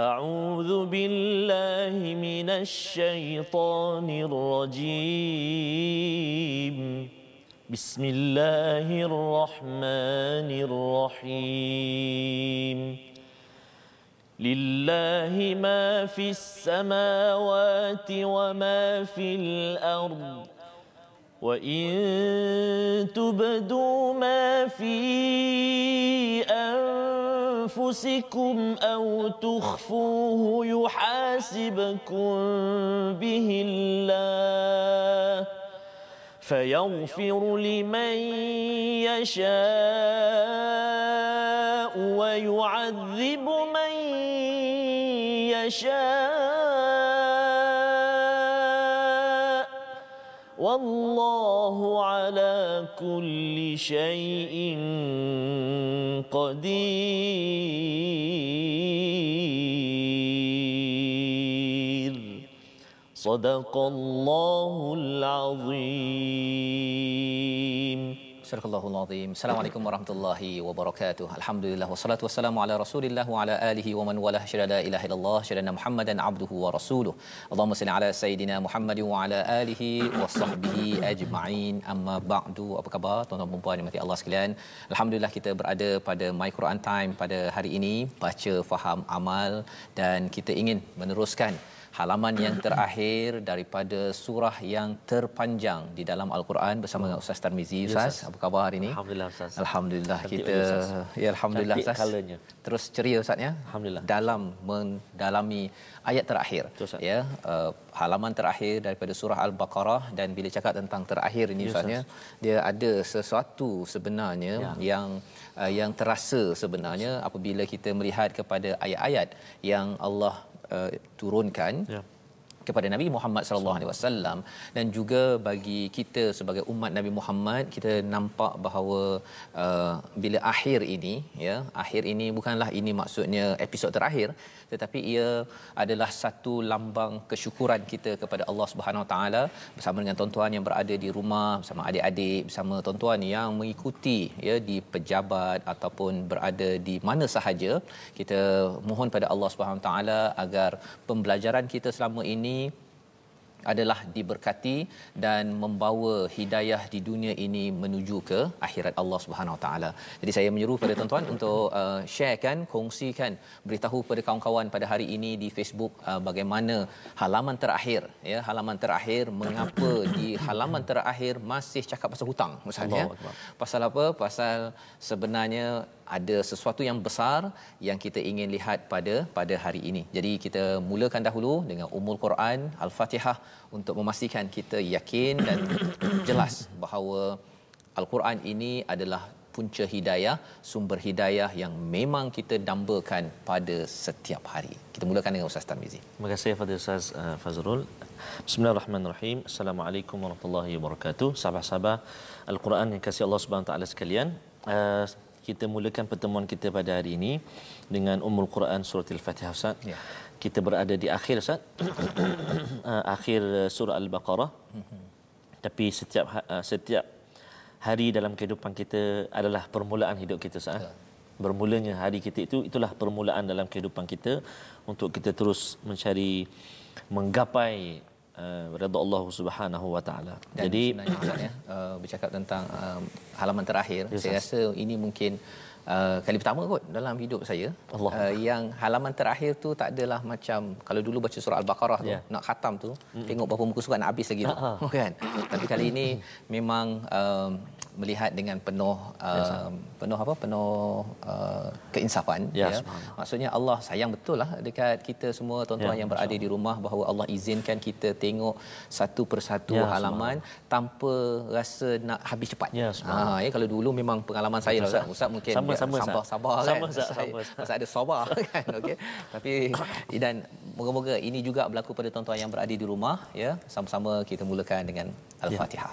أعوذ بالله من الشيطان الرجيم. بسم الله الرحمن الرحيم. لله ما في السماوات وما في الأرض. وإن تبدوا ما في أنفسكم أو تخفوه يحاسبكم به الله فيغفر لمن يشاء ويعذب من يشاء والله على كل شيء قدير. صدق الله العظيم. Surahul Azim. Assalamualaikum warahmatullahi wabarakatuh. Alhamdulillah wassalatu wassalamu ala Rasulillah wa ala alihi wa man walah syada la ilaha illallah syada Muhammadan abduhu wa rasuluh. Allahumma salli ala sayidina Muhammad wa ala alihi wa sahbihi ajma'in. Amma ba'du. Apa khabar tuan-tuan dan puan dimati Allah sekalian? Alhamdulillah kita berada pada My Quran Time pada hari ini baca faham amal dan kita ingin meneruskan halaman yang terakhir daripada surah yang terpanjang di dalam al-Quran bersama dengan Ustaz Tarmizi. Ustaz, apa khabar hari ini? Alhamdulillah Ustaz. Alhamdulillah Cantik kita Ustaz. ya alhamdulillah Cantik Ustaz. colournya. Terus ceria Ustaz ya. Alhamdulillah. Dalam mendalami ayat terakhir. Betul, Ustaz. Ya, uh, halaman terakhir daripada surah Al-Baqarah dan bila cakap tentang terakhir ini Ya, Ustaz ya, dia ada sesuatu sebenarnya Ya. yang uh, yang terasa sebenarnya apabila kita melihat kepada ayat-ayat yang Allah uh, turunkan Ya. kepada Nabi Muhammad sallallahu alaihi wasallam dan juga bagi kita sebagai umat Nabi Muhammad kita nampak bahawa uh, bila akhir ini ya akhir ini bukanlah ini maksudnya episod terakhir tetapi ia adalah satu lambang kesyukuran kita kepada Allah Subhanahu taala bersama dengan tuan-tuan yang berada di rumah bersama adik-adik bersama tuan-tuan yang mengikuti ya di pejabat ataupun berada di mana sahaja. Kita mohon pada Allah Subhanahu taala agar pembelajaran kita selama ini adalah diberkati dan membawa hidayah di dunia ini menuju ke akhirat Allah Subhanahu Wa Taala. Jadi saya menyeru pada tuan-tuan untuk uh, sharekan, kongsikan, beritahu kepada kawan-kawan pada hari ini di Facebook uh, bagaimana halaman terakhir ya, halaman terakhir mengapa di halaman terakhir masih cakap pasal hutang Akbar. Pasal apa? Pasal sebenarnya ada sesuatu yang besar yang kita ingin lihat pada pada hari ini. Jadi kita mulakan dahulu dengan Ummul Quran Al-Fatihah untuk memastikan kita yakin dan jelas bahawa Al-Quran ini adalah punca hidayah, sumber hidayah yang memang kita dambakan pada setiap hari. Kita mulakan dengan Ustaz Tarmizi. Terima kasih kepada Ustaz uh, Fazrul. Bismillahirrahmanirrahim. Assalamualaikum warahmatullahi wabarakatuh. Sahabat-sahabat Al-Quran yang kasih Allah Subhanahu taala sekalian. Uh, kita mulakan pertemuan kita pada hari ini dengan Ummul Quran surah Al-Fatihah Ustaz. Ya. Kita berada di akhir Ustaz. uh, akhir surah Al-Baqarah. Tapi setiap ha- uh, setiap hari dalam kehidupan kita adalah permulaan hidup kita Ustaz. eh. Bermulanya hari kita itu itulah permulaan dalam kehidupan kita untuk kita terus mencari menggapai uh, redha Allah Subhanahu wa taala. Jadi sebenarnya ya uh, bercakap tentang um, halaman terakhir Ya, saya rasa ini mungkin uh, kali pertama kot dalam hidup saya Allah. uh, yang halaman terakhir tu tak adalah macam kalau dulu baca surah al-baqarah tu Ya. nak khatam tu tengok berapa muka surat nak habis lagi tu ha. kan tapi kali ini memang um, melihat dengan penuh uh, penuh apa penuh uh, keinsafan Ya, ya maksudnya Allah sayang betul lah dekat kita semua tuan-tuan Ya, yang berada di rumah bahawa Allah izinkan kita tengok satu persatu Ya, halaman tanpa rasa nak habis cepat. Ya, ha, ya kalau dulu memang pengalaman saya lah Betul, Ustaz. Ustaz mungkin Sama, sama, Ustaz. sabar-sabar kan. Sama, Ustaz, Saya- sama. Ustaz ada sabar kan. Okey. Tapi dan moga-moga ini juga berlaku pada tuan-tuan yang berada di rumah ya. Sama-sama kita mulakan dengan Al-Fatihah.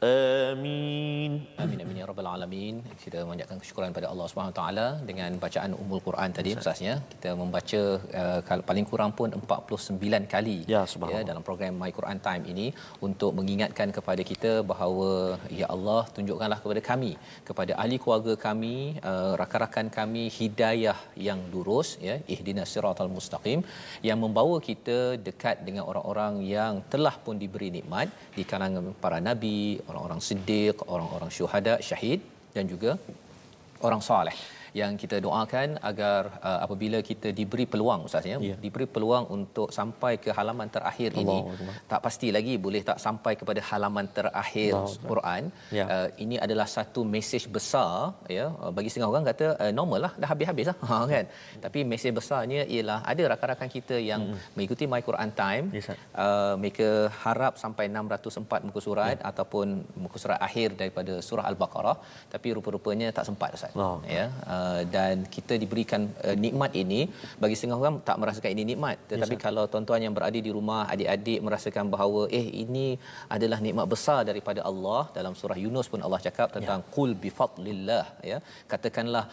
Uh, Kita mengucapkan kesyukuran pada Allah Subhanahu taala dengan bacaan Ummul Quran tadi ustaznya. Kita membaca uh, paling kurang pun 49 kali Ya, subhanallah. dalam program My Quran Time ini untuk mengingatkan kepada kita bahawa ya Allah tunjukkanlah kepada kami kepada ahli keluarga kami uh, rakan-rakan kami hidayah yang lurus ya ihdinas siratal mustaqim yang membawa kita dekat dengan orang-orang yang telah pun diberi nikmat di kalangan para nabi, orang-orang siddiq, orang-orang syuhada, syahid dan juga orang soleh yang kita doakan agar uh, apabila kita diberi peluang ustaz ya Ya. diberi peluang untuk sampai ke halaman terakhir ini Allahu Akbar. tak pasti lagi boleh tak sampai kepada halaman terakhir Akbar. Quran Ya. uh, ini adalah satu mesej besar ya uh, bagi setengah orang kata uh, normal lah dah habis-habis lah ha, kan tapi mesej besarnya ialah ada rakan-rakan kita yang hmm. mengikuti My Quran Time Ya, uh, mereka harap sampai 604 muka surat ya. ataupun muka surat akhir daripada surah al-baqarah tapi rupa-rupanya tak sempat ustaz Wow. ya uh, dan kita diberikan uh, nikmat ini bagi setengah orang tak merasakan ini nikmat. Tetapi Yes, kalau tuan-tuan yang berada di rumah adik-adik merasakan bahawa eh ini adalah nikmat besar daripada Allah. Dalam surah Yunus pun Allah cakap tentang Ya. qul bi fadlillah ya. Katakanlah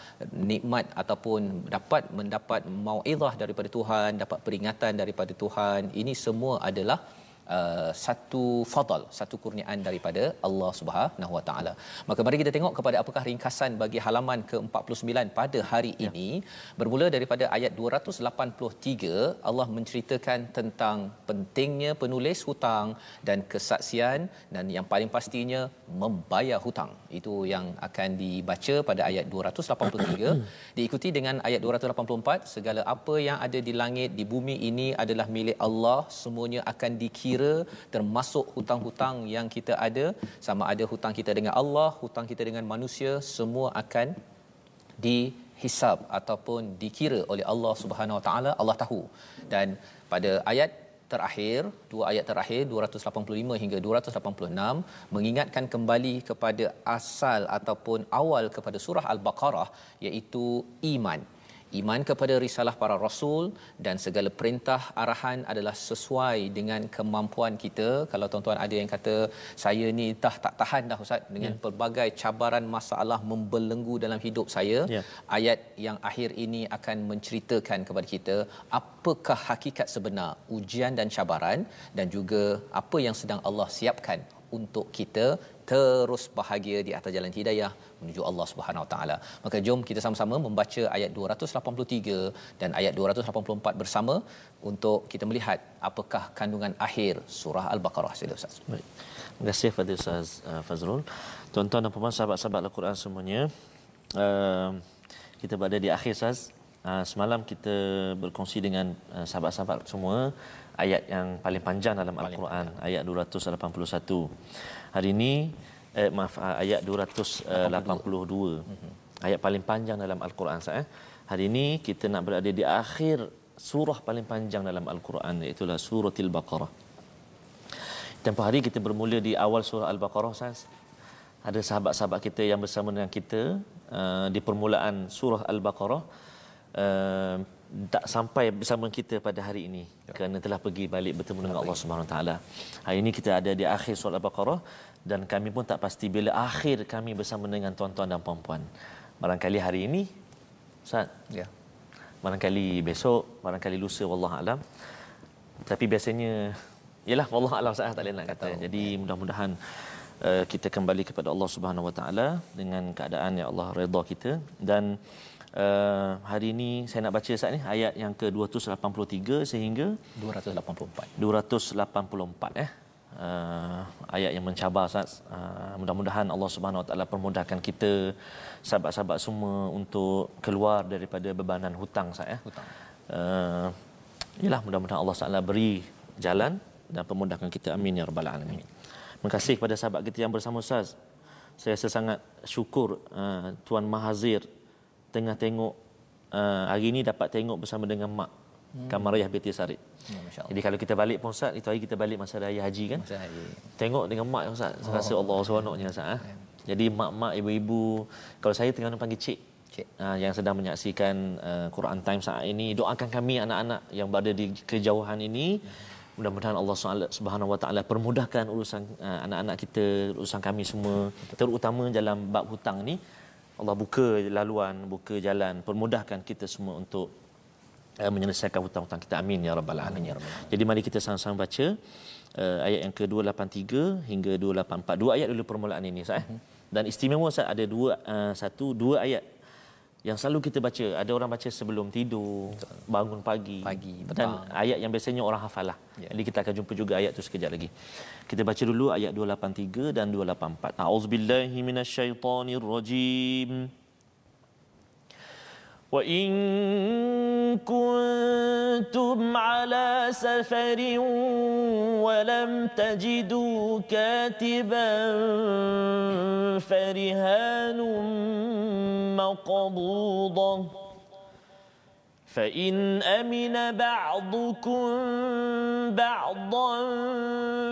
nikmat ataupun dapat mendapat mauizah daripada Tuhan dapat peringatan daripada Tuhan. Ini semua adalah Uh, satu fadal satu kurniaan daripada Allah Subhanahu Wa Taala. Maka mari kita tengok kepada apakah ringkasan bagi halaman ke-49 pada hari ya. ini bermula daripada ayat 283 Allah menceritakan tentang pentingnya penulis hutang dan kesaksian dan yang paling pastinya membayar hutang. Itu yang akan dibaca pada ayat 283 diikuti dengan ayat 284 segala apa yang ada di langit di bumi ini adalah milik Allah semuanya akan dikira termasuk hutang-hutang yang kita ada sama ada hutang kita dengan Allah hutang kita dengan manusia semua akan dihisab ataupun dikira oleh Allah Subhanahu Wa Taala Allah tahu. Dan pada ayat terakhir dua ayat terakhir 285 hingga 286 mengingatkan kembali kepada asal ataupun awal kepada surah al-baqarah iaitu iman iman kepada risalah para rasul dan segala perintah arahan adalah sesuai dengan kemampuan kita kalau tuan-tuan ada yang kata saya ni dah tak tahan dah ustaz dengan yeah. pelbagai cabaran masalah membelenggu dalam hidup saya Ya. ayat yang akhir ini akan menceritakan kepada kita apakah hakikat sebenar ujian dan cabaran dan juga apa yang sedang Allah siapkan untuk kita terus bahagia di atas jalan hidayah menuju Allah Subhanahu Wa Taala. Maka jom kita sama-sama membaca ayat 283 dan ayat 284 bersama untuk kita melihat apakah kandungan akhir surah Al-Baqarah. Sila Ustaz. Baik. Terima kasih kepada Ustaz uh, Fazrul. Tuan-tuan dan puan sahabat-sahabat Al-Quran semuanya. Uh, kita berada di akhir Ustaz. Uh, semalam kita berkongsi dengan uh, sahabat-sahabat semua ayat yang paling panjang dalam Al-Quran, ayat 281. Hari ini eh, maaf uh, ayat 282. Ayat paling panjang dalam Al-Quran Ustaz eh. Hari ini kita nak berada di akhir surah paling panjang dalam Al-Quran iaitu suratul Baqarah. Tempoh hari kita bermula di awal surah Al-Baqarah Ustaz. Ada sahabat-sahabat kita yang bersama dengan kita uh, di permulaan surah Al-Baqarah uh, tak sampai bersama kita pada hari ini ya. kerana telah pergi balik bertemu dengan Allah Subhanahu taala. Hari ini kita ada di akhir surah Al-Baqarah dan kami pun tak pasti bila akhir kami bersama dengan tuan-tuan dan puan-puan. Barangkali hari ini Ustaz. Ya. Barangkali besok, barangkali lusa wallahu alam. Tapi biasanya Yalah wallah alam saya tak boleh nak kata. Jadi mudah-mudahan uh, kita kembali kepada Allah Subhanahu Wa Taala dengan keadaan yang Allah redha kita dan uh, hari ini saya nak baca saat ni ayat yang ke 283 sehingga 284. 284 eh. uh, ayat yang mencabar Ustaz. Uh, mudah-mudahan Allah Subhanahu Wa Taala permudahkan kita sahabat-sahabat semua untuk keluar daripada bebanan hutang Ustaz ya. Hutang. Uh, yalah mudah-mudahan Allah Taala beri jalan dan permudahkan kita amin ya rabbal alamin. Terima kasih kepada sahabat kita yang bersama Ustaz. Saya rasa sangat syukur uh, Tuan Mahazir tengah tengok uh, hari ini dapat tengok bersama dengan mak hmm. Kamariyah binti Sarid. Ya, Jadi kalau kita balik pun Ustaz, itu hari kita balik masa raya haji kan? Masa hari. Tengok dengan mak Ustaz, saya oh. rasa Allah seronoknya Ustaz. Ha? Jadi mak-mak, ibu-ibu, kalau saya tengah panggil cik, cik. Uh, yang sedang menyaksikan uh, Quran Time saat ini, doakan kami anak-anak yang berada di kejauhan ini, mudah-mudahan Allah Subhanahu Wa Taala permudahkan urusan uh, anak-anak kita, urusan kami semua, terutama dalam bab hutang ni. Allah buka laluan, buka jalan, permudahkan kita semua untuk uh, menyelesaikan hutang-hutang kita. Amin ya rabbal alamin. Ya Jadi mari kita sama-sama baca uh, ayat yang ke-283 hingga 284. Dua ayat dulu permulaan ini sah. Uh-huh. Dan istimewa sah ada dua uh, satu dua ayat yang selalu kita baca ada orang baca sebelum tidur bangun pagi, pagi petang. dan ayat yang biasanya orang hafal lah ya. jadi kita akan jumpa juga ayat tu sekejap lagi. Kita baca dulu ayat 283 dan 284 a'udzubillahi minasyaitonirrajim وإن كنتم على سفر ولم تجدوا كاتبا فرهان مقبوضة. فإن أمن بعضكم بعضا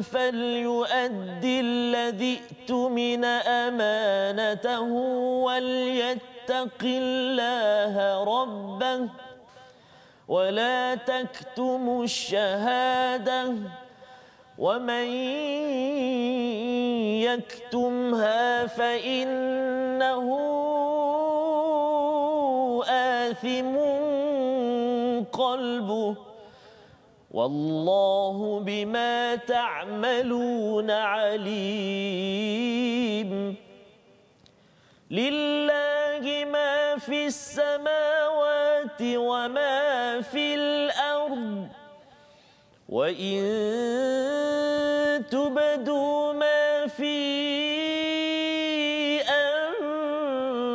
فليؤدي الذي ائتمن أمانته وليتق يتق الله ربه ولا تكتموا الشهادة ومن يكتمها فإنه آثم قلبه والله بما تعملون عليم لله ما في السماوات وما في الأرض. وإن تبدوا ما في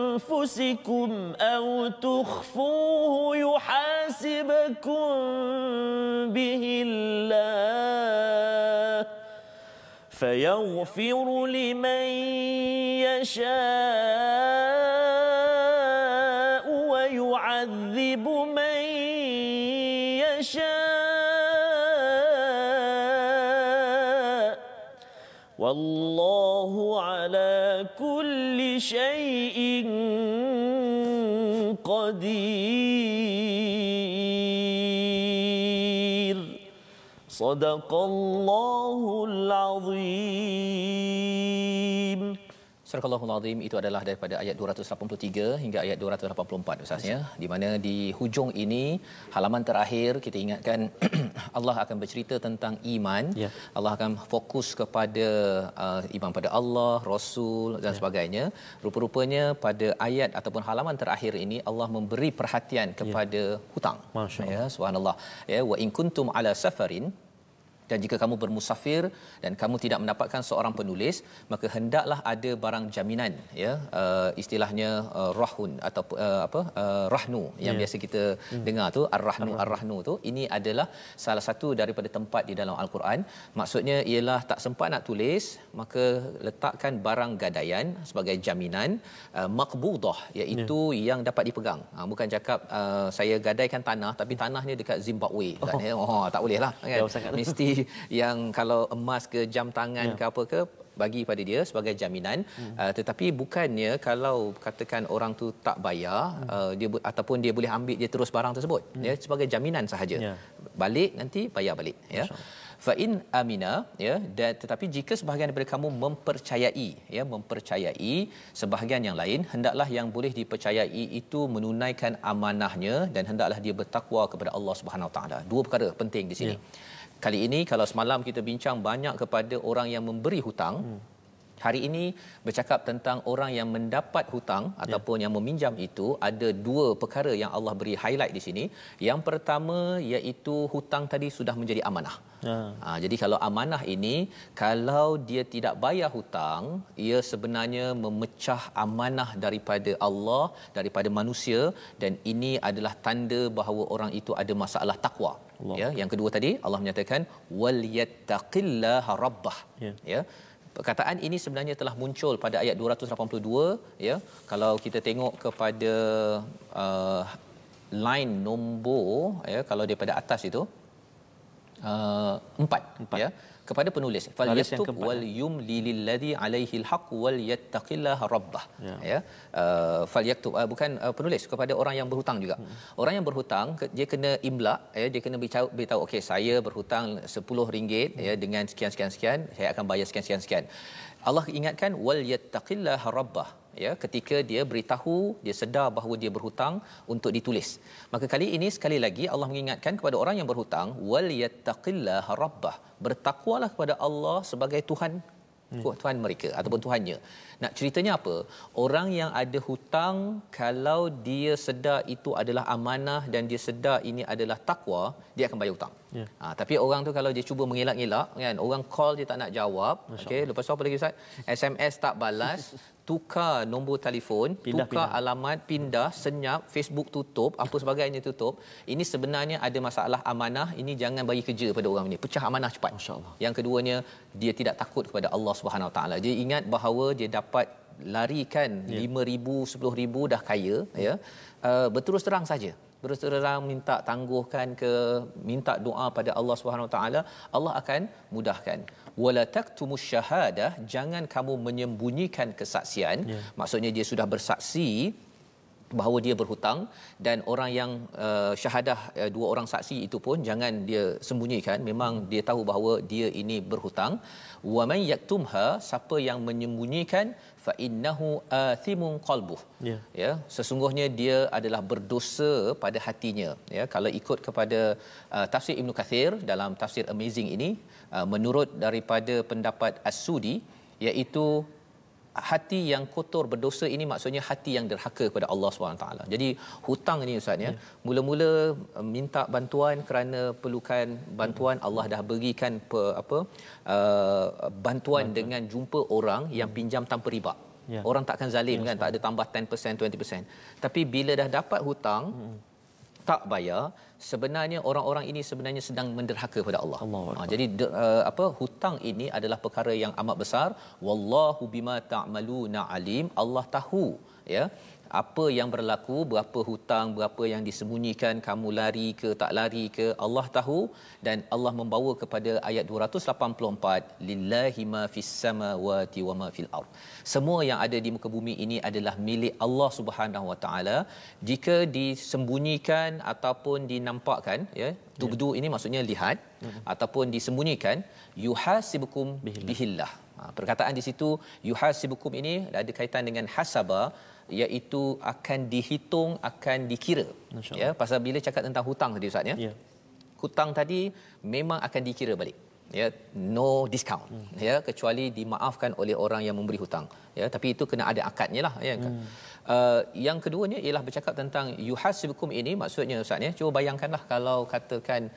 أنفسكم أو تخفوه يحاسبكم به الله. فيغفر لمن يشاء ويعذب من يشاء. والله على كل شيء قدير. صدق الله العظيم Surah Al-Azim itu adalah daripada ayat 283 hingga ayat 284 Ustaz ya. Di mana di hujung ini halaman terakhir kita ingatkan Allah akan bercerita tentang iman. Ya. Allah akan fokus kepada uh, iman pada Allah, Rasul dan ya. sebagainya. Rupa-rupanya pada ayat ataupun halaman terakhir ini Allah memberi perhatian ya. kepada ya. hutang. Masya Allah. Ya, subhanallah. Ya, wa in kuntum ala safarin dan jika kamu bermusafir dan kamu tidak mendapatkan seorang penulis maka hendaklah ada barang jaminan ya uh, istilahnya uh, rahun atau uh, apa uh, rahnu yang yeah. biasa kita hmm. dengar tu ar-rahnu ar-rahnu tu ini adalah salah satu daripada tempat di dalam al-Quran maksudnya ialah tak sempat nak tulis maka letakkan barang gadaian sebagai jaminan uh, maqbudah iaitu yeah. yang dapat dipegang ha, bukan cakap uh, saya gadaikan tanah tapi tanahnya dekat Zimbabwe oh. kan oh tak boleh lah kan mesti yang kalau emas ke jam tangan ya. ke apa ke bagi pada dia sebagai jaminan hmm. uh, tetapi bukannya kalau katakan orang tu tak bayar hmm. uh, dia ataupun dia boleh ambil dia terus barang tersebut hmm. ya sebagai jaminan sahaja ya. balik nanti bayar balik ya fa in amina ya dan tetapi jika sebahagian daripada kamu mempercayai ya mempercayai sebahagian yang lain hendaklah yang boleh dipercayai itu menunaikan amanahnya dan hendaklah dia bertakwa kepada Allah Subhanahu taala dua perkara penting di sini ya Kali ini kalau semalam kita bincang banyak kepada orang yang memberi hutang, hmm. Hari ini bercakap tentang orang yang mendapat hutang ya. ataupun yang meminjam itu ada dua perkara yang Allah beri highlight di sini. Yang pertama iaitu hutang tadi sudah menjadi amanah. Ya. Ha, jadi kalau amanah ini kalau dia tidak bayar hutang, ia sebenarnya memecah amanah daripada Allah, daripada manusia dan ini adalah tanda bahawa orang itu ada masalah takwa. Ya, yang kedua tadi Allah menyatakan wal yattaqillaha rabbah. Ya. ya perkataan ini sebenarnya telah muncul pada ayat 282 ya kalau kita tengok kepada uh, line nombor ya kalau daripada atas itu uh, empat, empat. ya kepada penulis. Fal yaktub wal yumli lilladhi alaihi alhaq wal yattaqillaha rabbah. Ya, ya? Uh, fal yaktub uh, bukan uh, penulis kepada orang yang berhutang juga. Hmm. orang yang berhutang dia kena imla ya dia kena beritahu beritahu okey saya berhutang 10 ringgit hmm. ya dengan sekian sekian sekian saya akan bayar sekian sekian sekian. Allah ingatkan wal yattaqillaha rabbah ya ketika dia beritahu dia sedar bahawa dia berhutang untuk ditulis maka kali ini sekali lagi Allah mengingatkan kepada orang yang berhutang wal yattaqillaha rabbah bertakwalah kepada Allah sebagai Tuhan hmm. Tuhan mereka ataupun Tuhannya. Nak ceritanya apa? Orang yang ada hutang kalau dia sedar itu adalah amanah dan dia sedar ini adalah takwa, dia akan bayar hutang. Yeah. Ha, tapi orang tu kalau dia cuba mengelak-elak kan, orang call dia tak nak jawab, okey, lepas tu apa lagi Ustaz? SMS tak balas, tukar nombor telefon, pindah, tukar pindah. alamat, pindah, senyap, Facebook tutup, apa sebagainya tutup. Ini sebenarnya ada masalah amanah. Ini jangan bagi kerja pada orang ini. Pecah amanah cepat. Masya-Allah. Yang keduanya, dia tidak takut kepada Allah Subhanahu taala. Dia ingat bahawa dia dapat larikan ya. 5000, 10000 dah kaya, ya. Uh, berterus terang saja berterus terang minta tangguhkan ke minta doa pada Allah Subhanahu taala Allah akan mudahkan wala taktumus syahadah jangan kamu menyembunyikan kesaksian yeah. maksudnya dia sudah bersaksi bahawa dia berhutang dan orang yang uh, syahadah uh, dua orang saksi itu pun jangan dia sembunyikan. Memang dia tahu bahawa dia ini berhutang. Wa man yaktumha siapa yang menyembunyikan fa innahu athimun qalbuh. Ya. Ya sesungguhnya dia adalah berdosa pada hatinya. Ya kalau ikut kepada uh, tafsir Ibnu Kathir dalam tafsir amazing ini uh, menurut daripada pendapat As-Sudi iaitu hati yang kotor berdosa ini maksudnya hati yang derhaka kepada Allah SWT. Jadi hutang ini Ustaz ya, ya. mula-mula uh, minta bantuan kerana perlukan bantuan Allah dah berikan pe, apa uh, bantuan dengan jumpa orang yang pinjam tanpa riba. Ya. Orang takkan zalim ya, kan, tak ada tambah 10%, 20%. Tapi bila dah dapat hutang, tak bayar, sebenarnya orang-orang ini sebenarnya sedang menderhaka kepada Allah. Allah ha, jadi de, uh, apa hutang ini adalah perkara yang amat besar. Wallahu bima ta'maluna alim. Allah tahu ya apa yang berlaku berapa hutang berapa yang disembunyikan kamu lari ke tak lari ke Allah tahu dan Allah membawa kepada ayat 284 lillahi ma fis samawati wa ma fil ard semua yang ada di muka bumi ini adalah milik Allah Subhanahu wa taala jika disembunyikan ataupun dinampakkan ya tubdu ya. ini maksudnya lihat ya. ataupun disembunyikan yuhasibukum bihillah ha, perkataan di situ yuhasibukum ini ada kaitan dengan hasaba iaitu akan dihitung akan dikira ya pasal bila cakap tentang hutang tadi ustaz ya yeah. hutang tadi memang akan dikira balik ya no discount hmm. ya kecuali dimaafkan oleh orang yang memberi hutang ya tapi itu kena ada akadnya lah ya hmm. uh, yang keduanya ialah bercakap tentang yuhasibukum ini maksudnya ustaz ya cuba bayangkanlah kalau katakan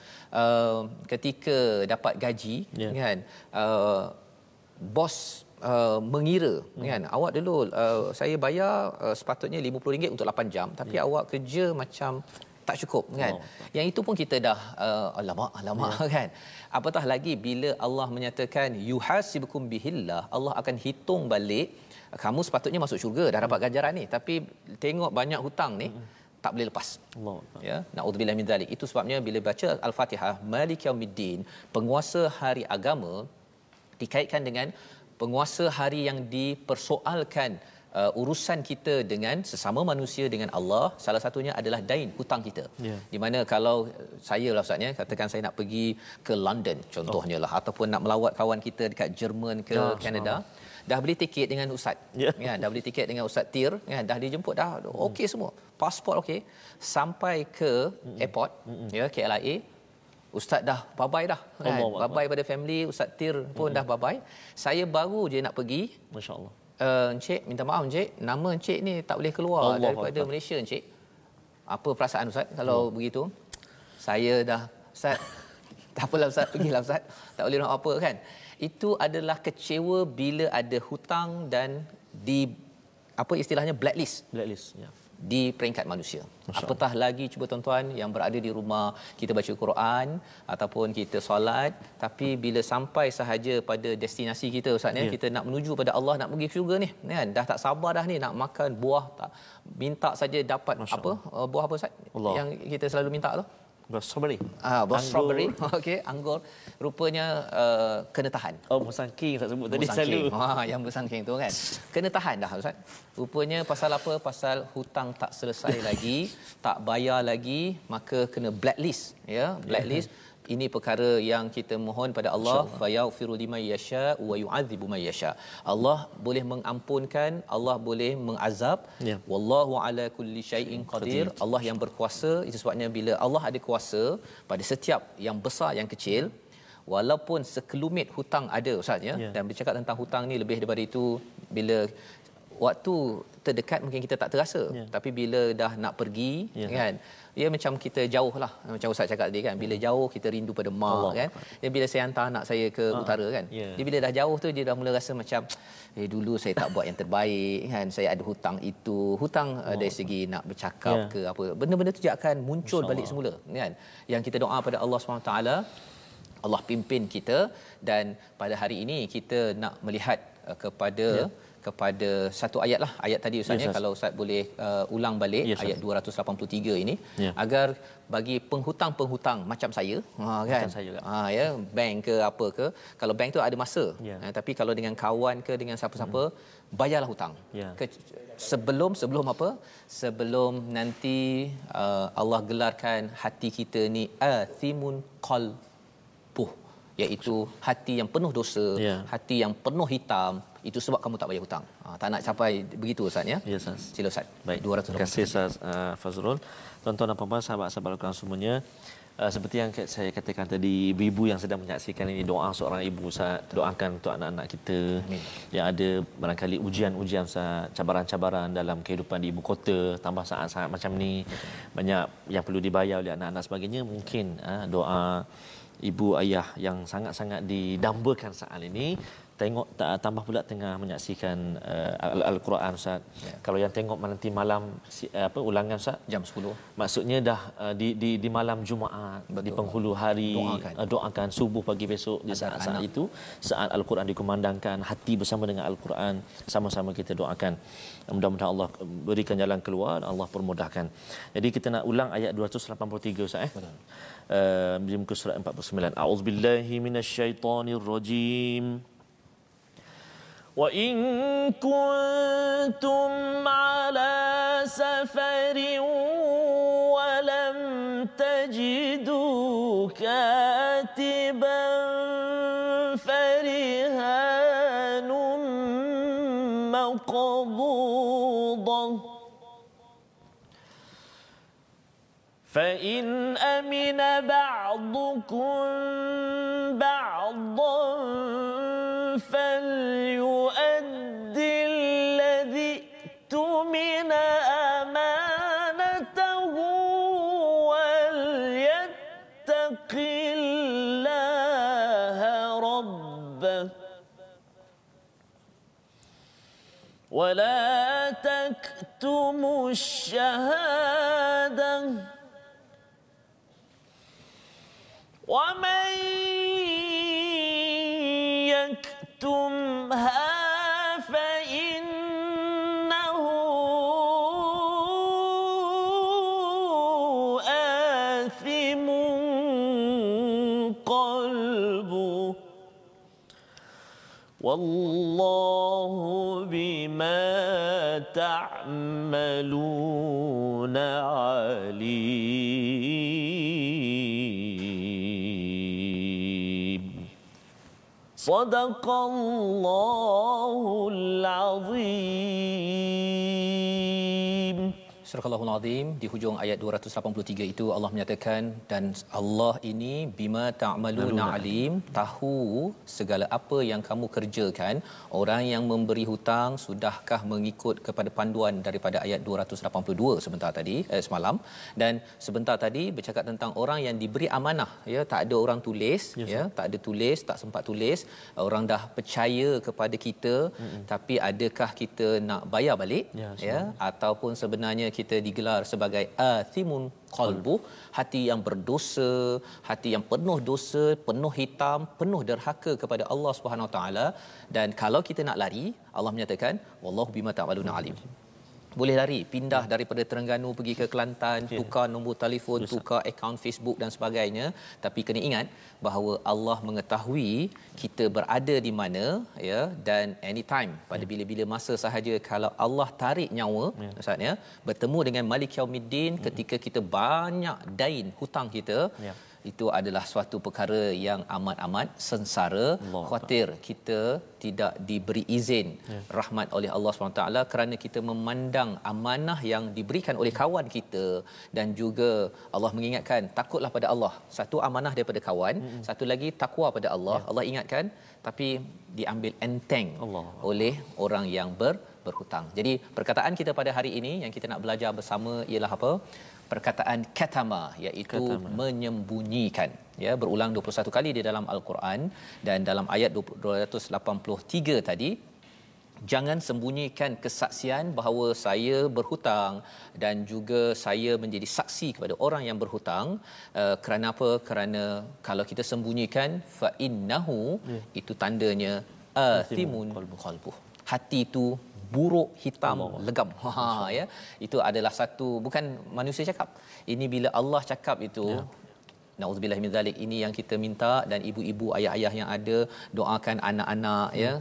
uh, ketika dapat gaji yeah. kan uh, bos uh, mengira hmm. kan awak dulu uh, saya bayar uh, sepatutnya RM50 untuk 8 jam tapi yeah. awak kerja macam tak cukup kan oh. yang itu pun kita dah uh, alamak alamak yeah. kan apatah lagi bila Allah menyatakan yuhasibukum bihillah Allah akan hitung balik kamu sepatutnya masuk syurga dah dapat ganjaran ni tapi tengok banyak hutang ni hmm. tak boleh lepas. Allah. Ya, naudzubillah min zalik. Itu sebabnya bila baca Al-Fatihah, Malik Yaumiddin, penguasa hari agama dikaitkan dengan penguasa hari yang dipersoalkan uh, urusan kita dengan sesama manusia dengan Allah salah satunya adalah dain hutang kita yeah. di mana kalau saya lah ustaznya katakan saya nak pergi ke London contohnya oh. lah ataupun nak melawat kawan kita dekat Jerman ke oh, Canada dah beli tiket dengan ustaz yeah. ya dah beli tiket dengan ustaz Tir ya dah dijemput dah okey semua pasport okey sampai ke mm-hmm. airport mm-hmm. ya KLIA Ustaz dah bye-bye dah kan. Allah Allah. Bye-bye pada family, Ustaz Tir pun dah bye-bye. Saya baru je nak pergi Masya-Allah. uh, Encik minta maaf Encik nama Encik ni tak boleh keluar Allah daripada Akbar. Malaysia Encik apa perasaan Ustaz kalau begitu saya dah Ustaz tak apalah Ustaz pergilah Ustaz tak boleh nak apa kan itu adalah kecewa bila ada hutang dan di apa istilahnya blacklist Blacklist. Ya. Di peringkat manusia. Apatah lagi cuba tuan-tuan yang berada di rumah kita baca Quran ataupun kita solat tapi bila sampai sahaja pada destinasi kita ustaz ya Ya. kita nak menuju pada Allah nak pergi syurga ni kan dah tak sabar dah ni nak makan buah tak minta saja dapat Masya apa uh, buah apa ustaz Allah. yang kita selalu minta tu strawberry. ah Anggur. strawberry okey anggur rupanya uh, kena tahan Oh, musangking saya sebut tadi selalu. Ha, yang bersangking tu kan. Kena tahan dah Ustaz. Rupanya pasal apa? Pasal hutang tak selesai lagi, tak bayar lagi, maka kena blacklist ya, blacklist. Ini perkara yang kita mohon pada Allah fa yaghfiru liman yasha wa yu'adzibu man yasha. Allah boleh mengampunkan, Allah boleh mengazab. Ya. Wallahu ala kulli syai'in qadir. Allah yang berkuasa. Itu sebabnya bila Allah ada kuasa pada setiap yang besar yang kecil, walaupun sekelumit hutang ada ustaz ya Ya. dan bercakap tentang hutang ni lebih daripada itu bila waktu terdekat mungkin kita tak terasa Ya. tapi bila dah nak pergi Ya. kan ya macam kita jauh lah. Macam ustaz cakap tadi kan bila jauh kita rindu pada mak Allah. kan. Ya bila saya hantar anak saya ke utara kan Ya. dia bila dah jauh tu dia dah mula rasa macam eh dulu saya tak buat yang terbaik kan. Saya ada hutang itu. Hutang uh, dari segi nak bercakap Ya. ke apa benda-benda tu dia akan muncul balik semula kan. Yang kita doa pada Allah SWT Allah pimpin kita. Dan pada hari ini kita nak melihat uh, kepada Ya. Kepada satu ayat lah ayat tadi ustaz Ya, ya kalau ustaz boleh uh, ulang balik Ustaz. ayat 283 ini Ya. agar bagi penghutang-penghutang macam saya ha kan Macam saya juga. ha ya bank ke apa ke kalau bank tu ada masa Ya. ha, tapi kalau dengan kawan ke dengan siapa-siapa bayarlah hutang Ya. ke, sebelum sebelum apa sebelum nanti uh, Allah gelarkan hati kita ni athimun qalbuh iaitu hati yang penuh dosa Ya. hati yang penuh hitam itu sebab kamu tak bayar hutang. Ha, tak nak sampai begitu ustaz ya? Ya, Ustaz. sila ustaz. Baik, 200 terima kasih Ustaz uh, Fazrul. Tuan-tuan dan puan-puan, sahabat-sahabat Al-Quran semuanya, uh, seperti yang saya katakan tadi, ibu-ibu yang sedang menyaksikan ini, doa seorang ibu, Ustaz, doakan untuk anak-anak kita. Amin. yang ada barangkali ujian-ujian, Ustaz, cabaran-cabaran dalam kehidupan di ibu kota, tambah saat-saat macam ni, banyak yang perlu dibayar oleh anak-anak sebagainya, mungkin uh, doa ibu ayah yang sangat-sangat didambakan saat ini tengok ta- tambah pula tengah menyaksikan uh, Al- Al-Quran Ustaz. Ya. Kalau yang tengok nanti malam si, uh, apa ulangan Ustaz jam 10 maksudnya dah uh, di di di malam Jumaat Betul. di penghulu hari Doakan. uh, doakan subuh pagi besok di Agar saat-saat anak- itu saat Al-Quran dikumandangkan hati bersama dengan Al-Quran sama-sama kita doakan mudah-mudahan Allah berikan jalan keluar Allah permudahkan. Jadi kita nak ulang ayat 283 Ustaz eh. Betul Uh, di muka surat 49. A'udzubillahi minasyaitonirrajim. وإن كنتم على سفر ولم تجدوا كاتبا فإن أمن بعضكم بعضا فليؤدي الذي اؤتمن أمانته وليتق الله ربه ولا تكتموا الشهادة ومن يكتمها فإنه آثم قلبه. والله بما تعملون عليم صدق الله العظيم Surah Al-Azim di hujung ayat 283 itu Allah menyatakan dan Allah ini bima ta'maluna alim tahu segala apa yang kamu kerjakan. Orang yang memberi hutang sudahkah mengikut kepada panduan daripada ayat 282 sebentar tadi eh, semalam? Dan sebentar tadi bercakap tentang orang yang diberi amanah ya tak ada orang tulis yes, ya tak ada tulis tak sempat tulis orang dah percaya kepada kita mm-hmm. tapi adakah kita nak bayar balik yes, ya ataupun sebenarnya kita digelar sebagai athimun qalbu hati yang berdosa hati yang penuh dosa penuh hitam penuh derhaka kepada Allah Subhanahu taala. Dan kalau kita nak lari Allah menyatakan wallahu bima ta'maluna alim boleh lari pindah daripada Terengganu pergi ke Kelantan yeah. tukar nombor telefon tukar akaun Facebook dan sebagainya tapi kena ingat bahawa Allah mengetahui kita berada di mana ya dan anytime pada yeah. bila-bila masa sahaja kalau Allah tarik nyawa yeah. ustaz ya bertemu dengan Malik Yaumiddin yeah. ketika kita banyak dain hutang kita yeah itu adalah suatu perkara yang amat-amat sengsara Allah khawatir Allah. kita tidak diberi izin ya. rahmat oleh Allah SWT kerana kita memandang amanah yang diberikan oleh kawan kita dan juga Allah mengingatkan takutlah pada Allah satu amanah daripada kawan hmm. satu lagi takwa pada Allah ya. Allah ingatkan tapi diambil enteng Allah. oleh orang yang ber berhutang. Jadi perkataan kita pada hari ini yang kita nak belajar bersama ialah apa? Perkataan katama iaitu katama. menyembunyikan ya berulang 21 kali di dalam al-Quran dan dalam ayat 283 tadi jangan sembunyikan kesaksian bahawa saya berhutang dan juga saya menjadi saksi kepada orang yang berhutang uh, kerana apa kerana kalau kita sembunyikan fa innahu ya. itu tandanya athimun qalbuh hati itu buruk hitam Allah. legam. Ha ya. Itu adalah satu bukan manusia cakap. Ini bila Allah cakap itu ya. Nauzubillah min zalik ini yang kita minta dan ibu-ibu ayah-ayah yang ada doakan anak-anak ya, ya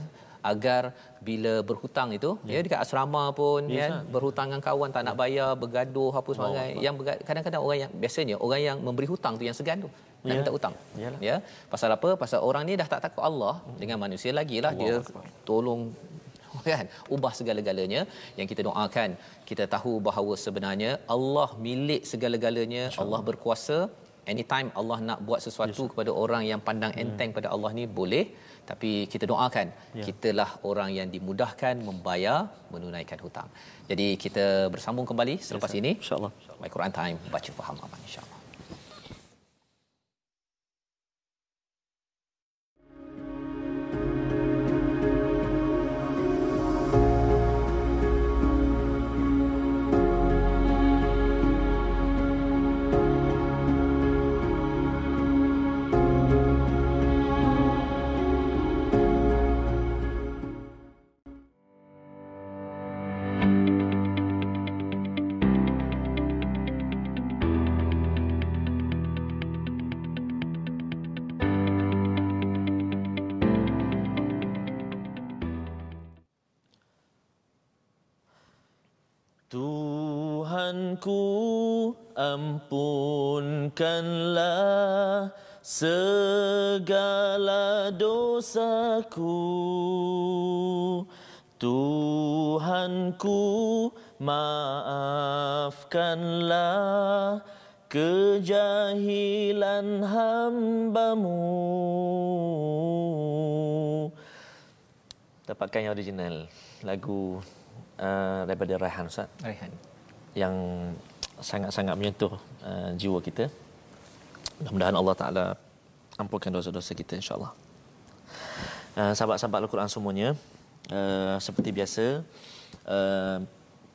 agar bila berhutang itu ya, ya dekat asrama pun ya, kan berhutang dengan kawan tak nak ya. bayar bergaduh apa sebagainya oh, yang kadang-kadang orang yang biasanya orang yang memberi hutang tu yang segan tu nak ya. minta hutang. Yalah. ya. Pasal apa? Pasal orang ni dah tak takut Allah dengan manusia lagilah Allah. dia tolong kan? Ubah segala-galanya. Yang kita doakan kita tahu bahawa sebenarnya Allah milik segala-galanya. Allah berkuasa. Anytime Allah nak buat sesuatu yes. kepada orang yang pandang hmm. enteng pada Allah ni boleh. Tapi kita doakan yeah. kitalah orang yang dimudahkan membayar menunaikan hutang. Jadi kita bersambung kembali selepas yes, ini. Insyaallah. My Quran time baca faham aman insyaallah ampunkanlah segala dosaku. Tuhanku maafkanlah kejahilan hambamu. Dapatkan yang original lagu uh, daripada Raihan Ustaz. Raihan. Yang sangat-sangat menyentuh uh, jiwa kita. Mudah-mudahan Allah Taala ampunkan dosa-dosa kita insya-Allah. Uh, sahabat-sahabat Al-Quran semuanya, uh, seperti biasa uh,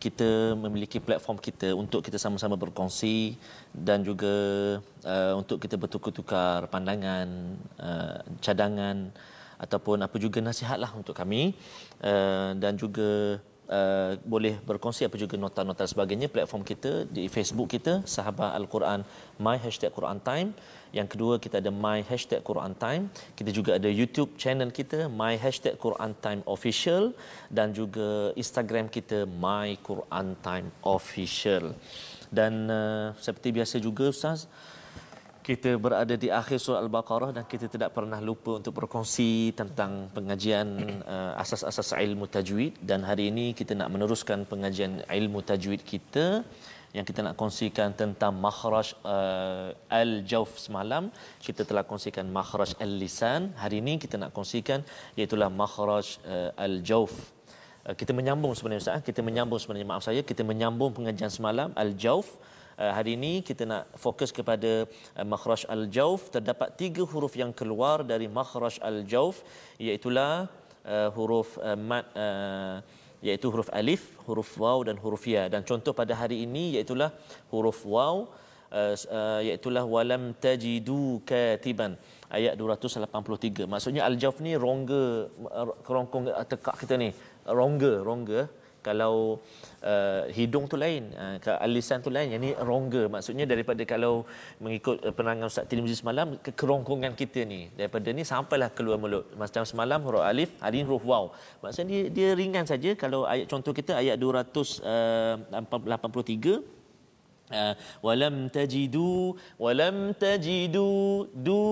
kita memiliki platform kita untuk kita sama-sama berkongsi dan juga uh, untuk kita bertukar-tukar pandangan, uh, cadangan ataupun apa juga nasihatlah untuk kami uh, dan juga uh, boleh berkongsi apa juga nota-nota sebagainya. Platform kita di Facebook kita Sahabat Al-Quran My Hashtag Quran Time. Yang kedua kita ada My Hashtag Quran Time. Kita juga ada YouTube channel kita My Hashtag Quran Time Official. Dan juga Instagram kita My Quran Time Official. Dan uh, seperti biasa juga Ustaz kita berada di akhir surah Al-Baqarah dan kita tidak pernah lupa untuk berkongsi tentang pengajian uh, asas-asas ilmu tajwid. Dan hari ini kita nak meneruskan pengajian ilmu tajwid kita yang kita nak kongsikan tentang makhraj uh, al-jawf semalam. Kita telah kongsikan makhraj al-lisan. Hari ini kita nak kongsikan iaitu makhraj uh, al-jawf. Uh, kita menyambung sebenarnya Ustaz. Kita menyambung sebenarnya maaf saya kita menyambung pengajian semalam al-jawf hari ini kita nak fokus kepada uh, makhraj al-jawf terdapat tiga huruf yang keluar dari makhraj al-jawf iaitu uh, huruf uh, mat uh, iaitu huruf alif, huruf waw dan huruf ya. Dan contoh pada hari ini iaitu huruf waw uh, uh, iaitu walam tajidu katiban ayat 283. Maksudnya al-jawf ni rongga kerongkong tekak kita ni. Rongga, rongga kalau uh, hidung tu lain uh, alisan tu lain yang ni rongga. Maksudnya daripada kalau mengikut uh, penerangan Ustaz Tirmizi semalam kekerongkongan kita ni daripada ni sampailah keluar mulut. Macam semalam huruf alif hari ni huruf waw. Maksudnya dia, dia ringan saja. Kalau ayat contoh kita ayat 283 uh, walam tajidu walam tajidu du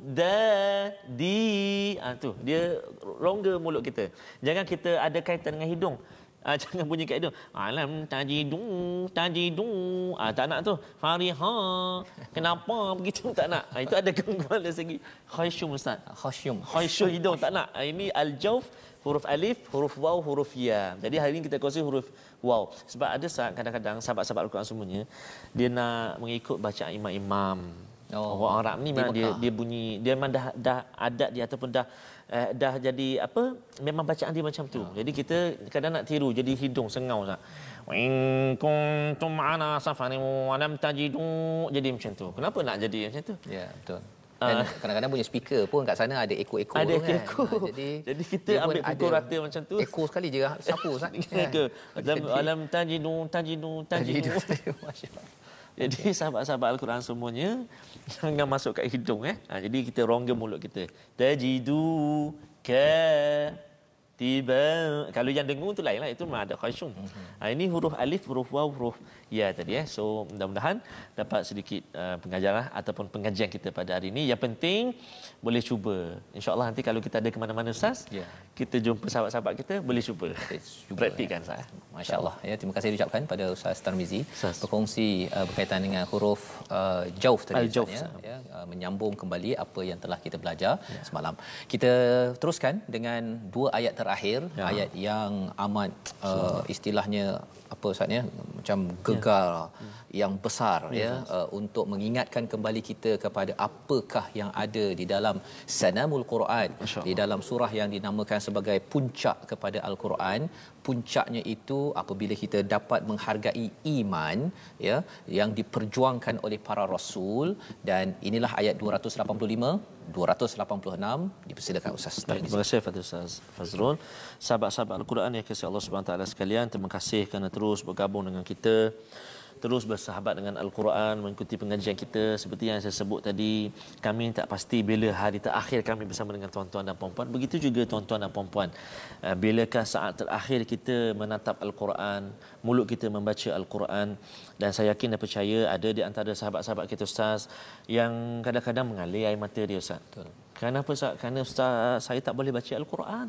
da di. Ah tu dia rongga mulut kita. Jangan kita ada kaitan dengan hidung Ah, jangan bunyi itu. Alam tajidu, tajidu. Ah, tak nak tu. Fariha. Kenapa begitu? Tak nak. Ah, itu ada gangguan dari segi khayshum Ustaz. Khayshum. Khayshum hidung. Tak nak. Ah, ini al-jawf. Huruf alif, huruf waw, huruf ya. Jadi hari ini kita kongsi huruf waw. Sebab ada saat kadang-kadang sahabat-sahabat Al-Quran semuanya, dia nak mengikut bacaan imam-imam. Oh, orang Arab ni memang dia dia bunyi dia memang dah dah adat dia ataupun dah eh, dah jadi apa memang bacaan dia macam tu. Oh. Jadi kita kadang nak tiru jadi hidung sengau sah. In kuntum ana safarin wa lam tajidu jadi macam tu. Kenapa nak jadi macam tu? Ya, betul. Dan uh, kadang-kadang punya speaker pun kat sana ada eko-eko ada kan. Eko. Ha, jadi jadi kita ambil pukul rata macam tu. Eko sekali je sapu Ustaz. Ke alam tajidu tajidu tajidu. Masya-Allah. Jadi sahabat-sahabat Al-Quran semuanya jangan masuk kat hidung eh. Ha, jadi kita rongga mulut kita. Tajidu ka tiba kalau yang dengung tu lain lah itu memang ada khasyum. Mm-hmm. Ha, ini huruf alif, huruf waw, huruf ya tadi eh. So mudah-mudahan dapat sedikit uh, pengajaran ataupun pengajian kita pada hari ini. Yang penting boleh cuba. Insya-Allah nanti kalau kita ada ke mana-mana Ustaz, yeah. kita jumpa sahabat-sahabat kita boleh cuba. cuba Praktikkan ya. Ustaz. Masya-Allah. Ya, terima kasih diucapkan pada Ustaz Tarmizi berkongsi uh, berkaitan dengan huruf uh, jauf tadi Al-Jauf, ya, ya uh, menyambung kembali apa yang telah kita belajar ya. semalam. Kita teruskan dengan dua ayat terakhir ya. ayat yang amat uh, istilahnya apa saatnya macam gegar ya. yang besar ya, ya uh, untuk mengingatkan kembali kita kepada apakah yang ada di dalam sanamul Quran. Di dalam surah yang dinamakan sebagai puncak kepada al-Quran puncaknya itu apabila kita dapat menghargai iman ya yang diperjuangkan oleh para rasul dan inilah ayat 285 286 dipersilakan Ustaz. Baik, terima kasih kepada Ustaz Fazrul. Sahabat-sahabat Al-Quran yang kasih Allah Subhanahu taala sekalian, terima kasih kerana terus bergabung dengan kita terus bersahabat dengan Al-Quran mengikuti pengajian kita. Seperti yang saya sebut tadi kami tak pasti bila hari terakhir kami bersama dengan tuan-tuan dan puan-puan. Begitu juga tuan-tuan dan puan-puan. Eh, bilakah saat terakhir kita menatap Al-Quran mulut kita membaca Al-Quran? Dan saya yakin dan percaya ada di antara sahabat-sahabat kita Ustaz yang kadang-kadang mengalir air mata dia Ustaz. Betul. kenapa Ustaz? kerana Ustaz saya tak boleh baca Al-Quran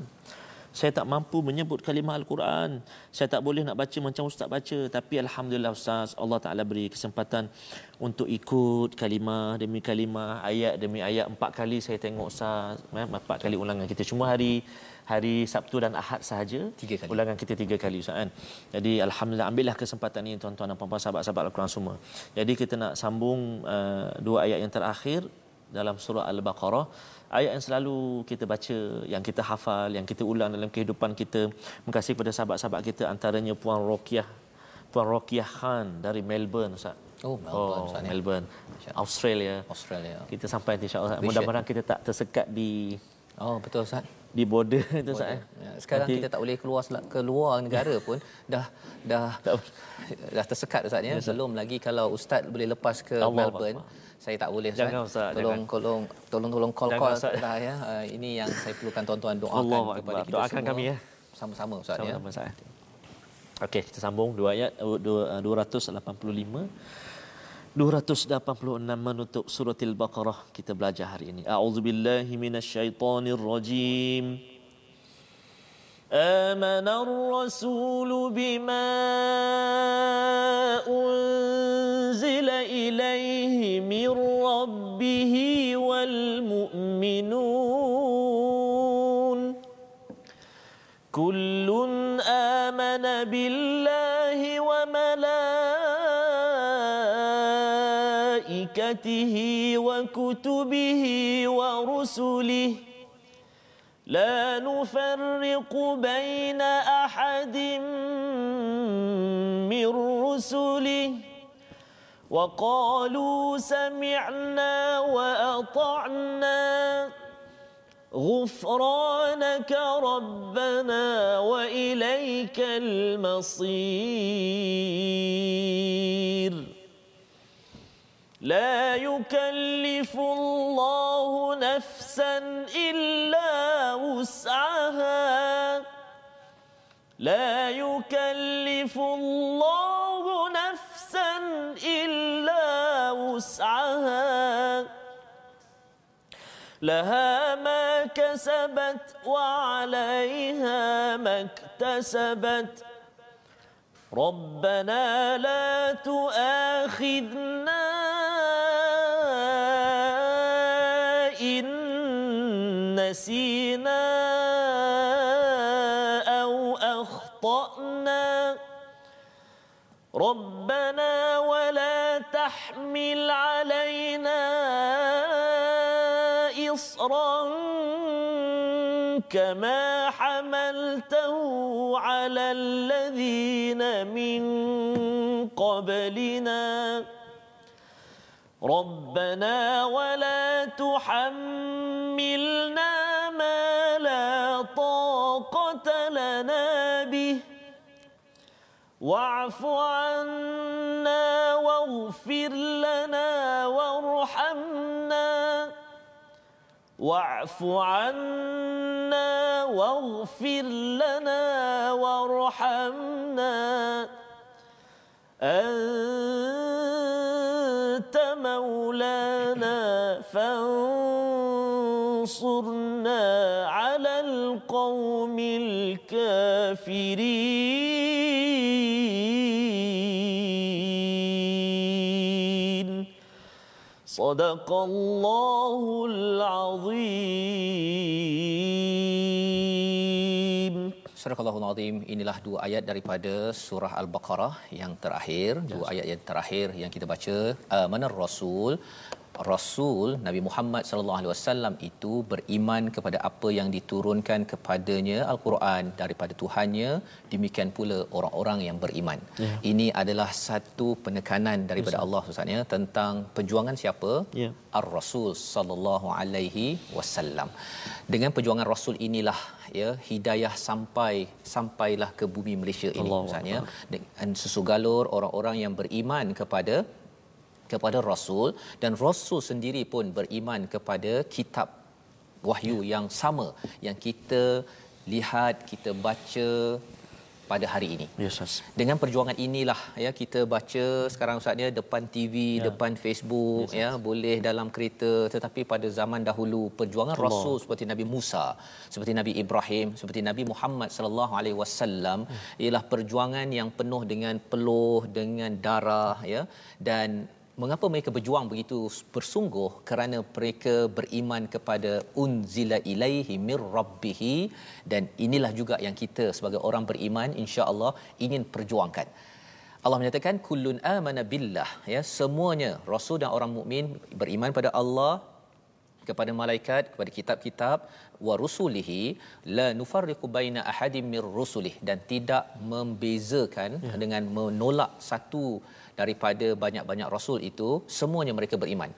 saya tak mampu menyebut kalimah Al-Quran. Saya tak boleh nak baca macam Ustaz baca. Tapi Alhamdulillah Ustaz, Allah Ta'ala beri kesempatan untuk ikut kalimah demi kalimah, ayat demi ayat. Empat kali saya tengok Ustaz. Eh, empat kali ulangan kita. Cuma hari hari Sabtu dan Ahad sahaja. Tiga kali. Ulangan kita tiga kali Ustaz kan. Jadi Alhamdulillah ambillah kesempatan ini tuan-tuan dan puan-puan sahabat-sahabat Al-Quran semua. Jadi kita nak sambung uh, dua ayat yang terakhir dalam surah Al-Baqarah ayat yang selalu kita baca, yang kita hafal, yang kita ulang dalam kehidupan kita. Terima kasih kepada sahabat-sahabat kita antaranya Puan Rokiah, Puan Rokiah Khan dari Melbourne Ustaz. Oh, Melbourne. Oh, Ustaz, Melbourne. Australia. Australia. Kita sampai insya-Allah. Mudah-mudahan kita tak tersekat di Oh, betul Ustaz. Di border itu Ustaz. Eh. Ya, sekarang Nanti... kita tak boleh keluar keluar negara pun dah dah dah tersekat Ustaz ya. Belum lagi kalau Ustaz boleh lepas ke Allah Melbourne. Allah saya tak boleh jangan ustaz tolong tolong tolong tolong call call dah ya. Uh, ini yang saya perlukan tuan-tuan doakan Allah kepada kita doakan semua. kami ya. Sama-sama ustaz ya. Sama-sama Okey, kita sambung dua ayat 285. 286 menutup surah Al-Baqarah kita belajar hari ini. A'udzubillahi minasyaitonirrajim. آمن الرسول بما أنزل إليه من ربه والمؤمنون كل آمن بالله وملائكته وكتبه ورسله. لا نفرق بين أحد من رسله. وقالوا سمعنا وأطعنا. غفرانك ربنا وإليك المصير. لا يكلف الله نفسا إلا وسعها. لا يكلف الله نفسا إلا وسعها. لها ما كسبت وعليها ما اكتسبت. ربنا لا تؤاخذنا إن نسينا أو أخطأنا. ربنا ولا تحمل علينا إصرا كما حملته على الذين من قبلنا. ربنا ولا تحملنا ما لا طاقة لنا به. واعف عنا واغفر لنا وارحمنا. واعف عنا واغفر لنا وارحمنا. أنت مولانا. فانصرنا على القوم الكافرين صدق الله العظيم Surah Al-Azim inilah dua ayat daripada surah Al-Baqarah yang terakhir, dua ayat yang terakhir yang kita baca, uh, mana Rasul Rasul Nabi Muhammad sallallahu alaihi wasallam itu beriman kepada apa yang diturunkan kepadanya Al-Quran daripada Tuhannya demikian pula orang-orang yang beriman. Ya. Ini adalah satu penekanan daripada yes. Allah Subhanahu tentang perjuangan siapa? Ya. Ar-Rasul sallallahu alaihi wasallam. Dengan perjuangan Rasul inilah ya hidayah sampai sampailah ke bumi Malaysia ini Ustaz dengan sesugalur orang-orang yang beriman kepada kepada rasul dan rasul sendiri pun beriman kepada kitab wahyu yang sama yang kita lihat kita baca pada hari ini. Yes, yes. Dengan perjuangan inilah ya kita baca sekarang Ustaz ya depan TV, ya. depan Facebook yes, ya boleh dalam kereta tetapi pada zaman dahulu perjuangan Allah. rasul seperti Nabi Musa, seperti Nabi Ibrahim, seperti Nabi Muhammad sallallahu alaihi wasallam ialah perjuangan yang penuh dengan peluh dengan darah ya dan mengapa mereka berjuang begitu bersungguh? Kerana mereka beriman kepada unzila ilaihi mir rabbih dan inilah juga yang kita sebagai orang beriman insya-Allah ingin perjuangkan. Allah menyatakan kullun amana billah. Ya semuanya rasul dan orang mukmin beriman pada Allah kepada malaikat kepada kitab-kitab wa rusulihi la nufarriqu baina ahadin mir rusulih. Dan tidak membezakan ya. dengan menolak satu daripada banyak-banyak rasul itu semuanya mereka beriman.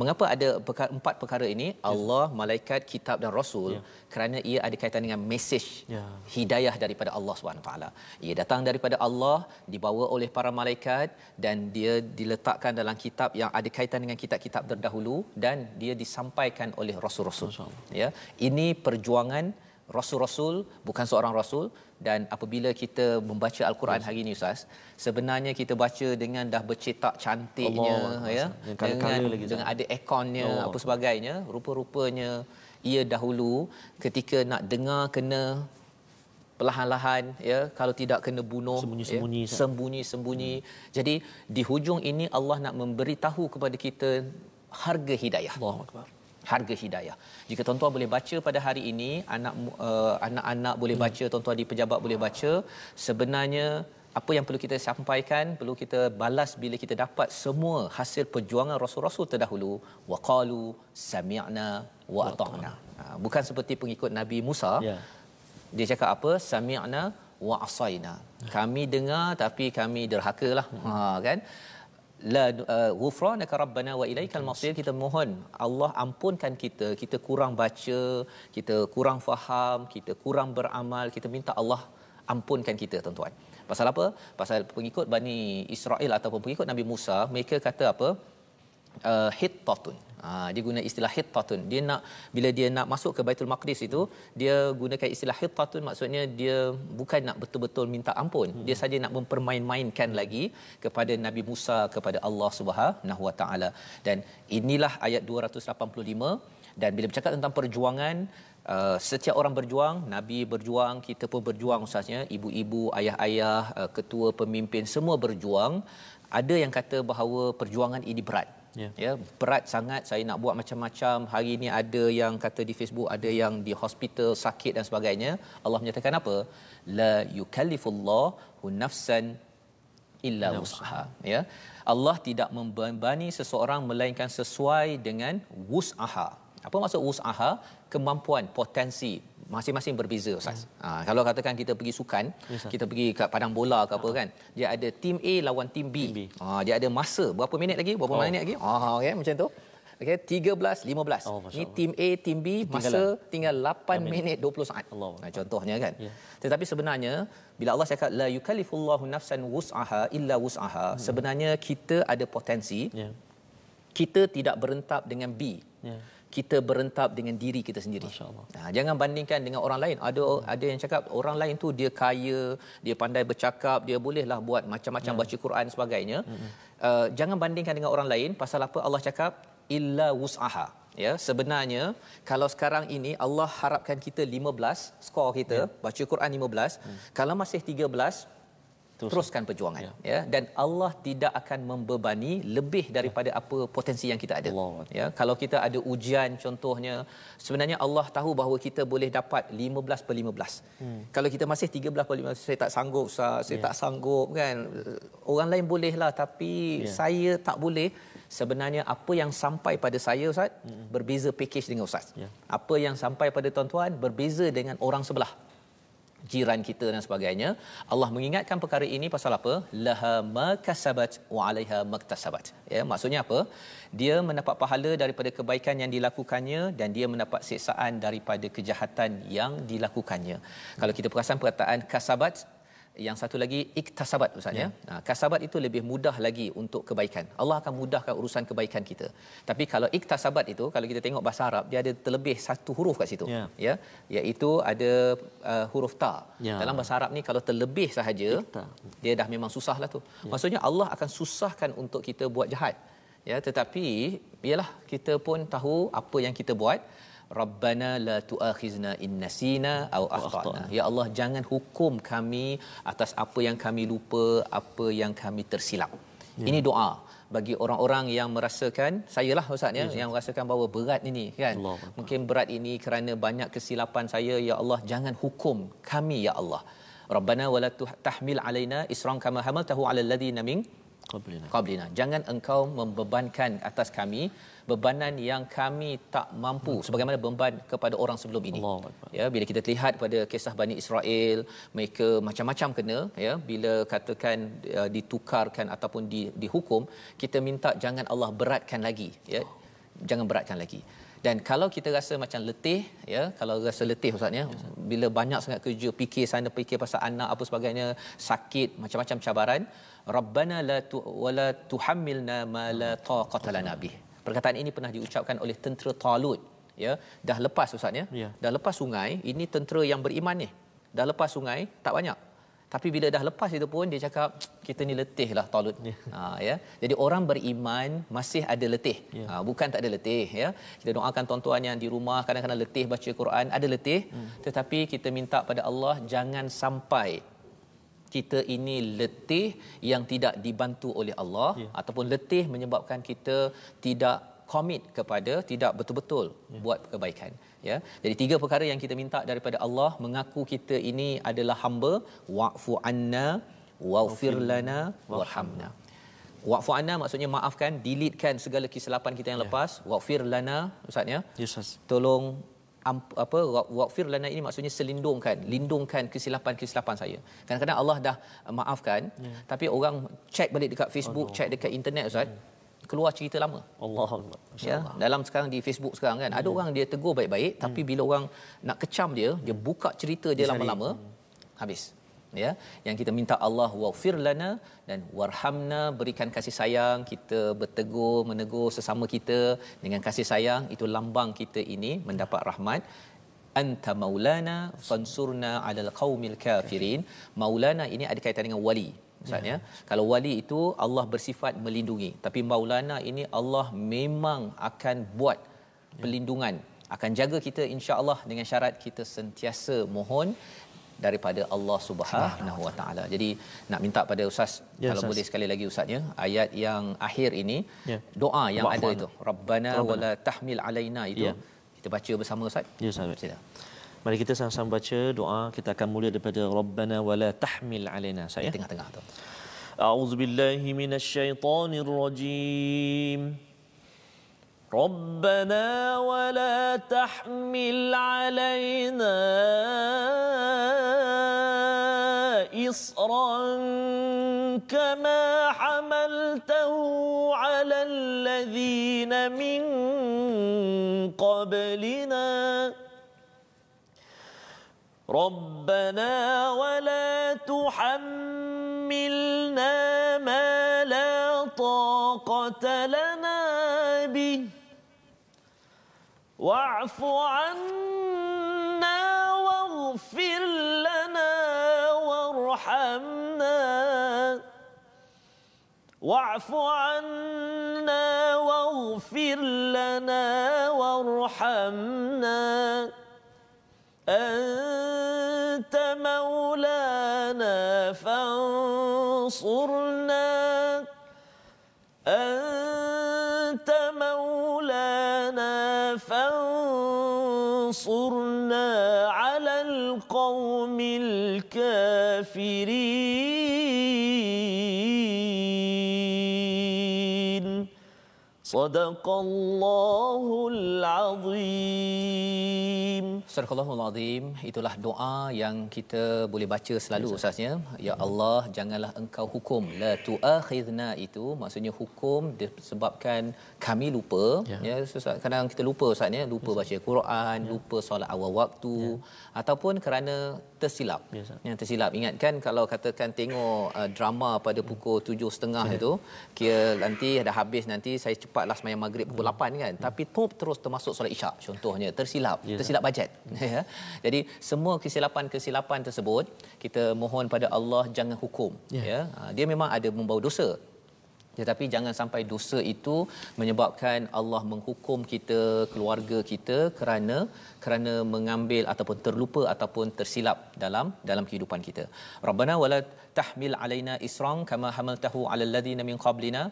Mengapa ada perkara, empat perkara ini? Ya. Allah malaikat kitab dan rasul. Ya. kerana ia ada kaitan dengan mesej ya. hidayah daripada Allah Subhanahu taala. Ia datang daripada Allah dibawa oleh para malaikat dan dia diletakkan dalam kitab yang ada kaitan dengan kitab-kitab terdahulu dan dia disampaikan oleh rasul-rasul. Ya. Ini perjuangan rasul-rasul bukan seorang rasul. Dan apabila kita membaca al-Quran hari ini ustaz sebenarnya kita baca dengan dah bercetak cantiknya Allah, ya dengan colour-colour lagi, dengan ada airconnya Allah. apa sebagainya rupa-rupanya ia dahulu ketika nak dengar kena perlahan-lahan ya kalau tidak kena bunuh Sembunyi-sembunyi, ya, sembunyi-sembunyi. Jadi di hujung ini Allah nak memberitahu kepada kita harga hidayah. Allahu akbar. Harga hidayah. Jika tuan-tuan boleh baca pada hari ini, anak uh, anak-anak boleh baca, tuan-tuan di pejabat boleh baca, sebenarnya apa yang perlu kita sampaikan, perlu kita balas bila kita dapat semua hasil perjuangan rasul-rasul terdahulu, waqalu sami'na wa ata'na. Ha, bukan seperti pengikut Nabi Musa. Ya. Dia cakap apa? Sami'na wa asaina. Kami dengar tapi kami derhakalah. Ha kan? La uh, ghufranaka rabbana wa ilaikal masir. Kita mohon Allah ampunkan kita. Kita kurang baca kita kurang faham kita kurang beramal. Kita minta Allah ampunkan kita tuan-tuan. Pasal apa? Pasal pengikut Bani Israel ataupun pengikut Nabi Musa mereka kata apa? Uh, hittatun Ha, dia guna istilah hittatun. Dia nak bila dia nak masuk ke Baitul Maqdis itu, dia gunakan istilah hittatun maksudnya dia bukan nak betul-betul minta ampun. Hmm. Dia saja nak mempermain-mainkan lagi kepada Nabi Musa kepada Allah Subhanahu Wa Taala. Dan inilah ayat 285 dan bila bercakap tentang perjuangan Uh, setiap orang berjuang, Nabi berjuang, kita pun berjuang ustaznya, ibu-ibu, ayah-ayah, uh, ketua, pemimpin semua berjuang. Ada yang kata bahawa perjuangan ini berat. Ya. ya berat sangat. Saya nak buat macam-macam. Hari ini ada yang kata di Facebook ada yang di hospital sakit dan sebagainya. Allah menyatakan apa? La yukallifullahu nafsan illa wus'aha. Ya. Allah tidak membebani seseorang melainkan sesuai dengan wus'aha. Apa maksud wus'aha? Kemampuan potensi masing-masing berbeza ustaz. Hmm. Ha, kalau katakan kita pergi sukan, Yes, sir. kita pergi kat padang bola ke apa kan, dia ada tim A lawan tim B. Tim B. Ha, dia ada masa berapa minit lagi? Berapa Oh. minit lagi? Ah okey macam tu. Okey 13 15. Oh, Masya Ni Allah. tim A, tim B masa tinggal 8 minit. minit 20 saat. Allah. Nah, contohnya kan. Ya. Tetapi sebenarnya bila Allah cakap la yukallifullahu nafsan wus'aha illa wus'aha, Hmm. sebenarnya kita ada potensi Ya. kita tidak berentap dengan B. Ya. Kita berentap dengan diri kita sendiri. Nah, jangan bandingkan dengan orang lain. Ada ada yang cakap orang lain tu dia kaya, dia pandai bercakap, dia bolehlah buat macam-macam Ya. baca Quran sebagainya. Uh, jangan bandingkan dengan orang lain pasal apa Allah cakap illa wus'aha. Ya, sebenarnya kalau sekarang ini Allah harapkan kita 15 skor kita Ya. baca Quran 15, kalau masih 13 Terus. teruskan perjuangan Ya. ya dan Allah tidak akan membebani lebih daripada apa potensi yang kita ada Allah ya kalau kita ada ujian contohnya sebenarnya Allah tahu bahawa kita boleh dapat 15 per 15 hmm. kalau kita masih 13 per 15 saya tak sanggup Ustaz saya Ya. tak sanggup kan orang lain boleh lah tapi Ya. saya tak boleh sebenarnya apa yang sampai pada saya Ustaz hmm. berbeza package dengan Ustaz Ya. apa yang sampai pada tuan-tuan berbeza dengan orang sebelah jiran kita dan sebagainya Allah mengingatkan perkara ini pasal apa? Laha ma kasabat wa alaiha maktasabat. Ya maksudnya apa? Dia mendapat pahala daripada kebaikan yang dilakukannya dan dia mendapat siksaan daripada kejahatan yang dilakukannya. Kalau kita perasan perkataan kasabat yang satu lagi iktasabat ustaz ya. Nah, kasabat itu lebih mudah lagi untuk kebaikan. Allah akan mudahkan urusan kebaikan kita. Tapi kalau iktasabat itu kalau kita tengok bahasa Arab dia ada terlebih satu huruf kat situ. Ya. Ya, iaitu ada uh, huruf ta. Ya. Dalam bahasa Arab ni kalau terlebih sahaja Ikta. dia dah memang susah lah tu. Maksudnya Allah akan susahkan untuk kita buat jahat. Ya, tetapi ialah kita pun tahu apa yang kita buat. Rabbana la tu'akhizna in nasina aw akhtana. Ya Allah jangan hukum kami atas apa yang kami lupa, apa yang kami tersilap. Ya. Ini doa bagi orang-orang yang merasakan saya lah ustaz ya yang merasakan bahawa berat ini kan Allah mungkin berat ini kerana banyak kesilapan saya ya Allah jangan hukum kami ya Allah Rabbana wala tahmil alaina isran kama hamaltahu ala alladhina min Qablina. qablina jangan engkau membebankan atas kami bebanan yang kami tak mampu sebagaimana beban kepada orang sebelum ini. Akbar. ya bila kita lihat pada kisah Bani Israel mereka macam-macam kena ya. Bila katakan uh, ditukarkan ataupun di, dihukum kita minta jangan Allah beratkan lagi ya. Jangan beratkan lagi dan kalau kita rasa macam letih ya kalau rasa letih ustaz ya bila banyak sangat kerja fikir sana fikir pasal anak apa sebagainya sakit macam-macam cabaran rabbana la tu wala tuhammilna ma la taqata lana bih. Perkataan ini pernah diucapkan oleh tentera Talut ya. Dah lepas ustaz ya. Ya. dah lepas sungai ini tentera yang beriman ni. Dah lepas sungai tak banyak tapi bila dah lepas itu pun dia cakap kita ni letih lah Talut Ya. ha, ya jadi orang beriman masih ada letih Ya. ha, bukan tak ada letih ya kita doakan tuan-tuan yang di rumah kadang-kadang letih baca Quran ada letih Hmm. tetapi kita minta pada Allah jangan sampai kita ini letih yang tidak dibantu oleh Allah Ya. ataupun letih menyebabkan kita tidak komit kepada tidak betul-betul Ya. buat kebaikan ya. Jadi tiga perkara yang kita minta daripada Allah mengaku kita ini adalah hamba. Wa'fu anna waghfir lana warhamna. Wa'fu anna maksudnya maafkan deletekan segala kesilapan kita yang lepas. Waghfir lana ustaz ya. Ya Ustaz. tolong apa wa- waqfir lana ini maksudnya selindungkan lindungkan kesilapan-kesilapan saya. Kadang-kadang Allah dah maafkan Ya. tapi orang check balik dekat Facebook check dekat internet ustaz keluar cerita lama. Allah Akbar. ya dalam sekarang di Facebook sekarang kan Hmm. ada orang dia tegur baik-baik tapi bila orang nak kecam dia dia buka cerita dia lama-lama habis. Ya yang kita minta Allah waghfir lana dan warhamna berikan kasih sayang kita bertegur menegur sesama kita dengan kasih sayang. Itu lambang kita ini mendapat rahmat. Anta maulana fansurna alal qaumil kafirin. Maulana ini ada kaitan dengan wali Ustaz ya. Kalau wali itu Allah bersifat melindungi, tapi maulana ini Allah memang akan buat pelindungan, akan jaga kita insya-Allah dengan syarat kita sentiasa mohon daripada Allah Subhanahu Wa Taala. Jadi nak minta pada ustaz Ya, kalau Ustaz. boleh sekali lagi ustaz ya, ayat yang akhir ini Ya. doa yang Wa'fu ada itu. Rabbana Rabbana. wala tahmil alaina itu. Ya. Kita baca bersama ustaz. Ya Ustaz. Sila. Mari kita sama-sama baca doa kita akan mula daripada Rabbana wala tahmil alaina saya. Tengah-tengah tu. أعوذ بالله من الشيطان الرجيم ربنا ولا تحمل علينا إصرا كما حملته على الذين من قبلنا ربنا ولا تحملنا ما لا طاقة لنا به. واعف عنا واغفر لنا وارحمنا. واعف عنا واغفر لنا وارحمنا. أنت مولانا فانصرنا. أنت مولانا فانصرنا على القوم الكافرين. صدق الله العظيم. Surahul Azim itulah doa yang kita boleh baca selalu ustaznya. Ya Allah janganlah engkau hukum. La tuakhidna itu maksudnya hukum disebabkan kami lupa. Ya. ya, ustaz kadang kita lupa ustaznya lupa baca Quran lupa solat awal waktu ataupun kerana tersilap. Ya, yang tersilap. Ingatkan kalau katakan tengok uh, drama pada pukul 7.30 itu kira nanti dah habis nanti saya cepatlah semayang maghrib pukul 8 kan. Tapi top terus termasuk solat isyak contohnya. Tersilap. Ya. tersilap bajet ya jadi semua kesilapan-kesilapan tersebut kita mohon pada Allah jangan hukum Ya. ya Ah, dia memang ada membawa dosa tetapi jangan sampai dosa itu menyebabkan Allah menghukum kita keluarga kita kerana kerana mengambil ataupun terlupa ataupun tersilap dalam dalam kehidupan kita. Rabbana wala tahmil alaina israng kama hamaltahu alal ladina min qablina.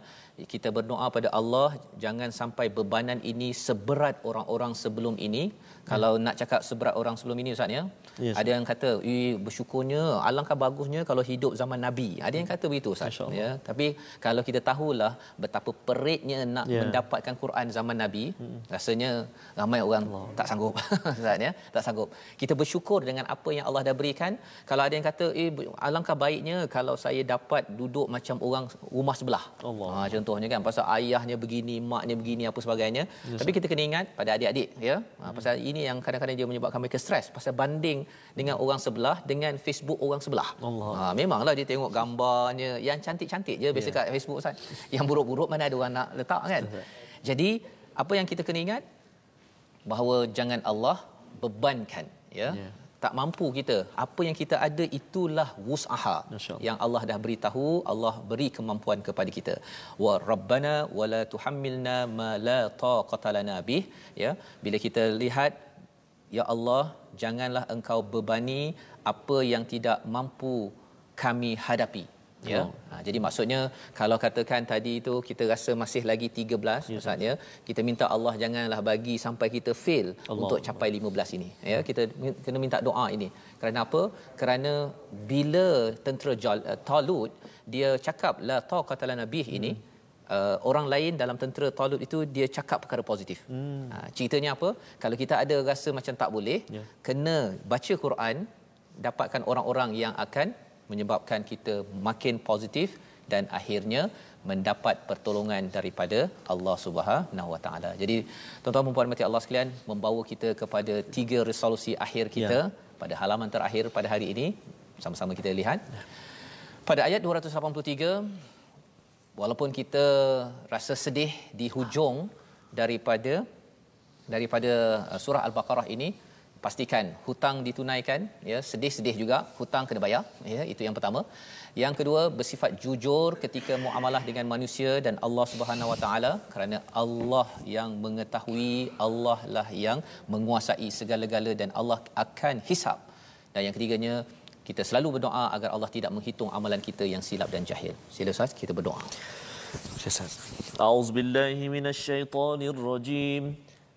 Kita berdoa pada Allah jangan sampai bebanan ini seberat orang-orang sebelum ini. Kalau nak cakap seberat orang sebelum ini ustaz ya. Yes. Ada yang kata, "Eh bersyukurnya alangkah bagusnya kalau hidup zaman nabi." Ada yang kata begitu ustaz Allah. ya. Tapi kalau kita tahulah betapa peritnya nak Ya. mendapatkan Quran zaman nabi, rasanya ramai orang tak sanggup ustaz ya, tak sanggup. Kita bersyukur dengan apa yang Allah dah berikan. Kalau ada yang kata, "Eh alangkah baiknya kalau saya dapat duduk macam orang rumah sebelah." Allah. Ha, contohnya kan pasal ayahnya begini, maknya begini apa sebagainya. Tapi kita kena ingat pada adik-adik ya. Ha, pasal ini yang kadang-kadang dia menyebabkan mereka stres pasal banding dengan orang sebelah dengan Facebook orang sebelah. Allah. Ha, memanglah dia tengok gambarnya yang cantik-cantik je biasa Ya. kat Facebook Ustaz. Yang buruk-buruk mana ada orang nak letak kan. Jadi apa yang kita kena ingat bahawa jangan Allah bebankan ya Ya. Tak mampu kita. Apa yang kita ada itulah wusaha yang Allah dah beritahu Allah beri kemampuan kepada kita. Wa rabbana wala tuhammilna ma la taqata lana bih. Ya bila kita lihat ya Allah janganlah engkau bebani apa yang tidak mampu kami hadapi ya Oh. ha, jadi maksudnya kalau katakan tadi itu kita rasa masih lagi 13 Ya, ustaz ya kita minta Allah janganlah bagi sampai kita fail Allah. untuk capai 15 ini ya kita kena minta doa ini kerana apa kerana bila tentera Jal- uh, Talut dia cakap la taqata lana bih ini Uh, orang lain dalam tentera Talut itu dia cakap perkara positif. Hmm. Ha, ceritanya apa? Kalau kita ada rasa macam tak boleh, Ya. kena baca Quran, dapatkan orang-orang yang akan menyebabkan kita makin positif dan akhirnya mendapat pertolongan daripada Allah Subhanahu Wa Taala. Jadi tuan-tuan dan puan mati Allah sekalian membawa kita kepada tiga resolusi akhir kita ya. pada halaman terakhir pada hari ini sama-sama kita lihat. Pada ayat 283 walaupun kita rasa sedih di hujung daripada daripada uh, surah al-baqarah ini pastikan hutang ditunaikan ya sedih-sedih juga hutang kena bayar ya itu yang pertama. Yang kedua bersifat jujur ketika muamalah dengan manusia dan Allah Subhanahu Wa Taala kerana Allah yang mengetahui Allah lah yang menguasai segala-gala dan Allah akan hisap. Dan yang ketiganya kita selalu berdoa agar Allah tidak menghitung amalan kita yang silap dan jahil. Sila Ustaz kita berdoa. Ustaz. A'udzubillahi minasyaitonirrajim. rajim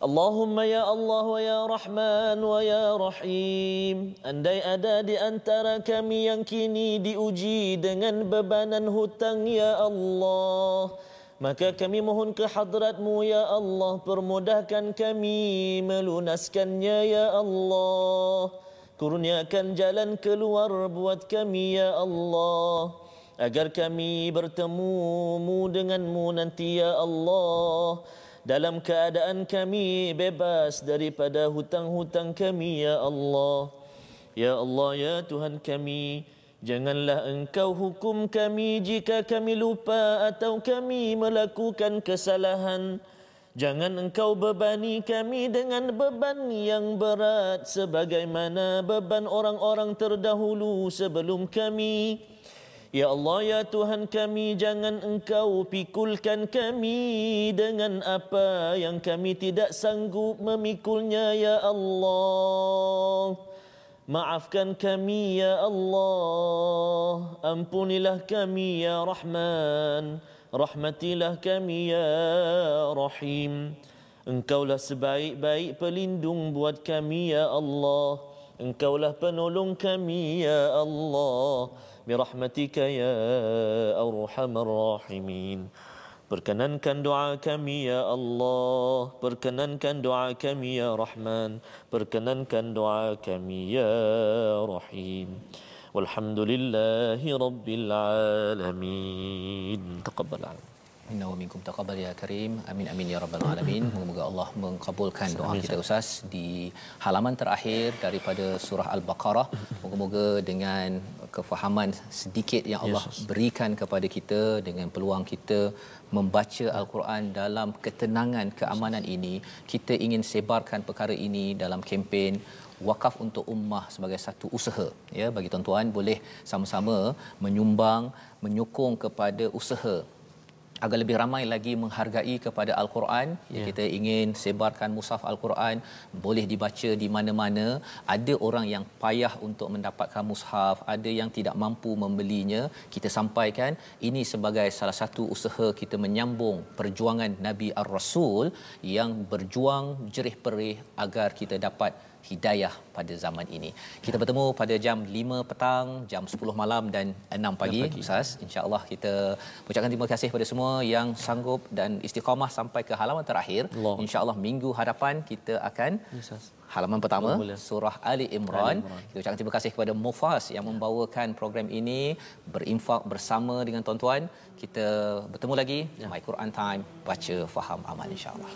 Allah wa ya Rahman wa ya Rahim. Andai ada di antara kami yang kini diuji dengan bebanan hutang ya Allah Maka kami mohon ke hadratmu ya Allah Permudahkan kami melunaskannya ya Allah. Kurniakan jalan keluar buat kami ya Allah Agar kami bertemumu denganmu nanti ya Allah dalam keadaan kami bebas daripada hutang-hutang kami ya Allah. Ya Allah ya Tuhan kami janganlah engkau hukum kami jika kami lupa atau kami melakukan kesalahan. Jangan engkau bebani kami dengan beban yang berat sebagaimana beban orang-orang terdahulu sebelum kami Ya Allah, ya Tuhan kami, jangan engkau pikulkan kami dengan apa yang kami tidak sanggup memikulnya, ya Allah. Maafkan kami, ya Allah. Ampunilah kami, ya Rahman. Rahmatilah kami, ya Rahim. Engkaulah sebaik-baik pelindung buat kami, ya Allah. Engkaulah penolong kami, ya Allah. برحمتك يا أرحم الراحمين Perkenankan doa kami ya Allah Perkenankan doa kami ya Rahman Perkenankan doa kami ya Rahim Walhamdulillahi Rabbil Alamin Taqabbal alamin Inna wa minkum taqabbal ya karim. Amin amin ya rabbal alamin. Moga-moga Allah mengkabulkan doa kita Ustaz di halaman terakhir daripada surah Al-Baqarah. Moga-moga dengan kefahaman sedikit yang Allah berikan kepada kita dengan peluang kita membaca Al-Quran dalam ketenangan keamanan ini, kita ingin sebarkan perkara ini dalam kempen wakaf untuk ummah sebagai satu usaha ya bagi tuan-tuan boleh sama-sama menyumbang menyokong kepada usaha agar lebih ramai lagi menghargai kepada al-Quran ya. Ya. kita ingin sebarkan mushaf al-Quran boleh dibaca di mana-mana ada orang yang payah untuk mendapatkan mushaf ada yang tidak mampu membelinya kita sampaikan ini sebagai salah satu usaha kita menyambung perjuangan Nabi ar-Rasul yang berjuang jerih perih agar kita dapat hidayah pada zaman ini. Kita bertemu pada jam 5 petang, jam 10 malam dan 6 pagi, pagi. Ustaz. Insya-Allah kita ucapkan terima kasih kepada semua yang sanggup dan istiqamah sampai ke halaman terakhir. Insya-Allah minggu hadapan kita akan Ustaz halaman pertama surah Ali Imran. Kita ucapkan terima kasih kepada Mufas yang membawakan program ini berinfak bersama dengan tuan-tuan. Kita bertemu lagi ya. My Quran Time baca faham amal insya-Allah.